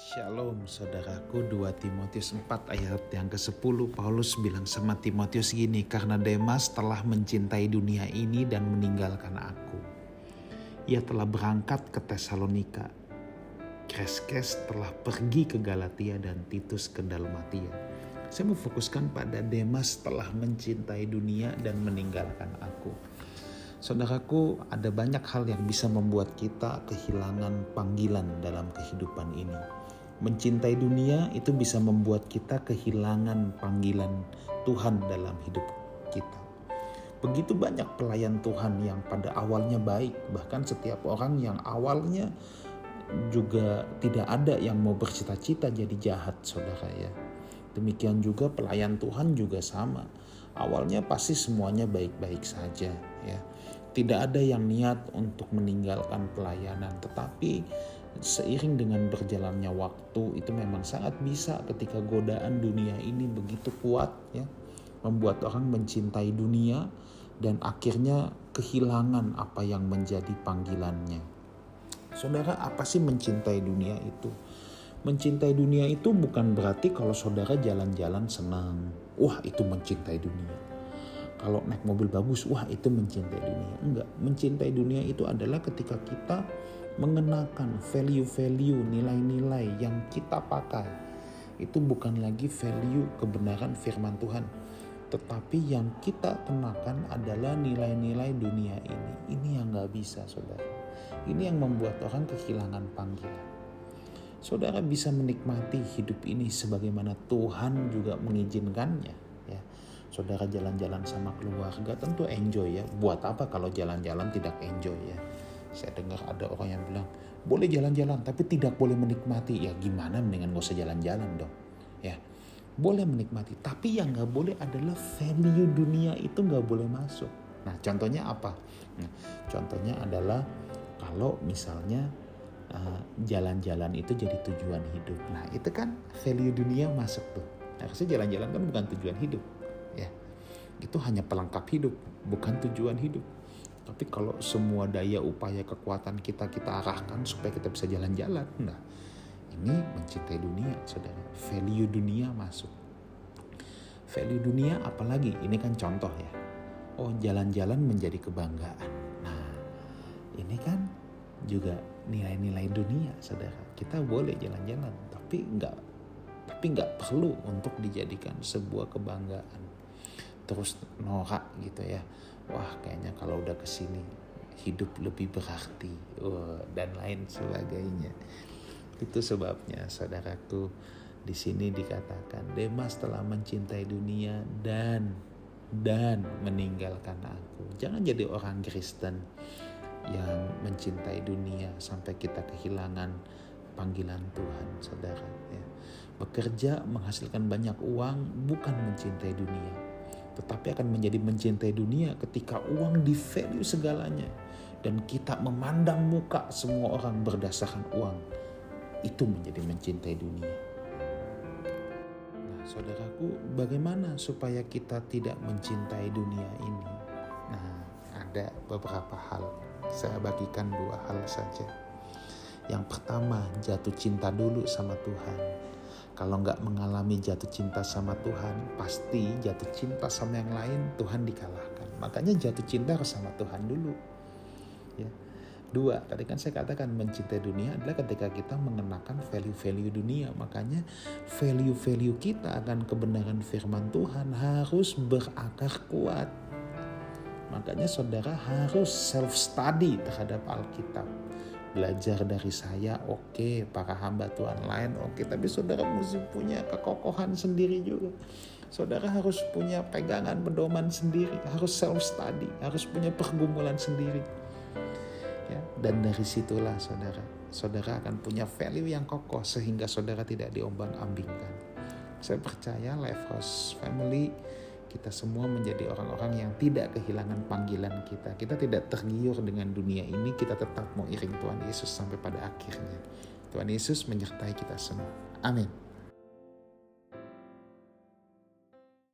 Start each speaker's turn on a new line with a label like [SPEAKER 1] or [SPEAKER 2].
[SPEAKER 1] Shalom saudaraku 2 Timotius 4 ayat yang ke-10 Paulus bilang sama Timotius gini karena Demas telah mencintai dunia ini dan meninggalkan aku. Ia telah berangkat ke Tesalonika. Kreskes telah pergi ke Galatia dan Titus ke Dalmatia. Saya mau fokuskan pada Demas telah mencintai dunia dan meninggalkan aku. Saudaraku, ada banyak hal yang bisa membuat kita kehilangan panggilan dalam kehidupan ini mencintai dunia itu bisa membuat kita kehilangan panggilan Tuhan dalam hidup kita. Begitu banyak pelayan Tuhan yang pada awalnya baik, bahkan setiap orang yang awalnya juga tidak ada yang mau bercita-cita jadi jahat, saudara ya. Demikian juga pelayan Tuhan juga sama. Awalnya pasti semuanya baik-baik saja, ya. Tidak ada yang niat untuk meninggalkan pelayanan, tetapi seiring dengan berjalannya waktu itu memang sangat bisa ketika godaan dunia ini begitu kuat ya membuat orang mencintai dunia dan akhirnya kehilangan apa yang menjadi panggilannya. Saudara, apa sih mencintai dunia itu? Mencintai dunia itu bukan berarti kalau saudara jalan-jalan senang, wah itu mencintai dunia. Kalau naik mobil bagus, wah itu mencintai dunia. Enggak, mencintai dunia itu adalah ketika kita mengenakan value-value, nilai-nilai yang kita pakai. Itu bukan lagi value kebenaran firman Tuhan. Tetapi yang kita kenakan adalah nilai-nilai dunia ini. Ini yang gak bisa saudara. Ini yang membuat orang kehilangan panggilan. Saudara bisa menikmati hidup ini sebagaimana Tuhan juga mengizinkannya. Ya, saudara jalan-jalan sama keluarga tentu enjoy ya. Buat apa kalau jalan-jalan tidak enjoy ya? Saya dengar ada orang yang bilang, boleh jalan-jalan tapi tidak boleh menikmati. Ya gimana mendingan gak usah jalan-jalan dong. Ya, boleh menikmati. Tapi yang gak boleh adalah value dunia itu gak boleh masuk. Nah contohnya apa? Nah, contohnya adalah kalau misalnya jalan-jalan uh, itu jadi tujuan hidup. Nah itu kan value dunia masuk tuh. Harusnya jalan-jalan kan bukan tujuan hidup. Ya, itu hanya pelengkap hidup, bukan tujuan hidup. Tapi kalau semua daya upaya kekuatan kita kita arahkan supaya kita bisa jalan-jalan, nah ini mencintai dunia, saudara. Value dunia masuk. Value dunia apalagi? Ini kan contoh ya. Oh jalan-jalan menjadi kebanggaan. Nah ini kan juga nilai-nilai dunia, saudara. Kita boleh jalan-jalan, tapi nggak tapi nggak perlu untuk dijadikan sebuah kebanggaan. Terus norak gitu ya. Wah kayaknya kalau udah ke sini hidup lebih berarti dan lain sebagainya. Itu sebabnya saudaraku di sini dikatakan Demas telah mencintai dunia dan dan meninggalkan aku. Jangan jadi orang Kristen yang mencintai dunia sampai kita kehilangan panggilan Tuhan saudara ya. bekerja menghasilkan banyak uang bukan mencintai dunia tetapi akan menjadi mencintai dunia ketika uang di value segalanya dan kita memandang muka semua orang berdasarkan uang itu menjadi mencintai dunia. Nah, saudaraku, bagaimana supaya kita tidak mencintai dunia ini? Nah, ada beberapa hal. Saya bagikan dua hal saja. Yang pertama, jatuh cinta dulu sama Tuhan kalau nggak mengalami jatuh cinta sama Tuhan, pasti jatuh cinta sama yang lain Tuhan dikalahkan. Makanya jatuh cinta harus sama Tuhan dulu. Ya. Dua, tadi kan saya katakan mencintai dunia adalah ketika kita mengenakan value-value dunia. Makanya value-value kita akan kebenaran firman Tuhan harus berakar kuat. Makanya saudara harus self-study terhadap Alkitab belajar dari saya oke okay. para hamba Tuhan lain oke okay. tapi saudara mesti punya kekokohan sendiri juga saudara harus punya pegangan pedoman sendiri harus self study harus punya pergumulan sendiri ya dan dari situlah saudara saudara akan punya value yang kokoh sehingga saudara tidak diombang ambingkan saya percaya Life House Family kita semua menjadi orang-orang yang tidak kehilangan panggilan kita. Kita tidak tergiur dengan dunia ini, kita tetap mau iring Tuhan Yesus sampai pada akhirnya. Tuhan Yesus menyertai kita semua. Amin.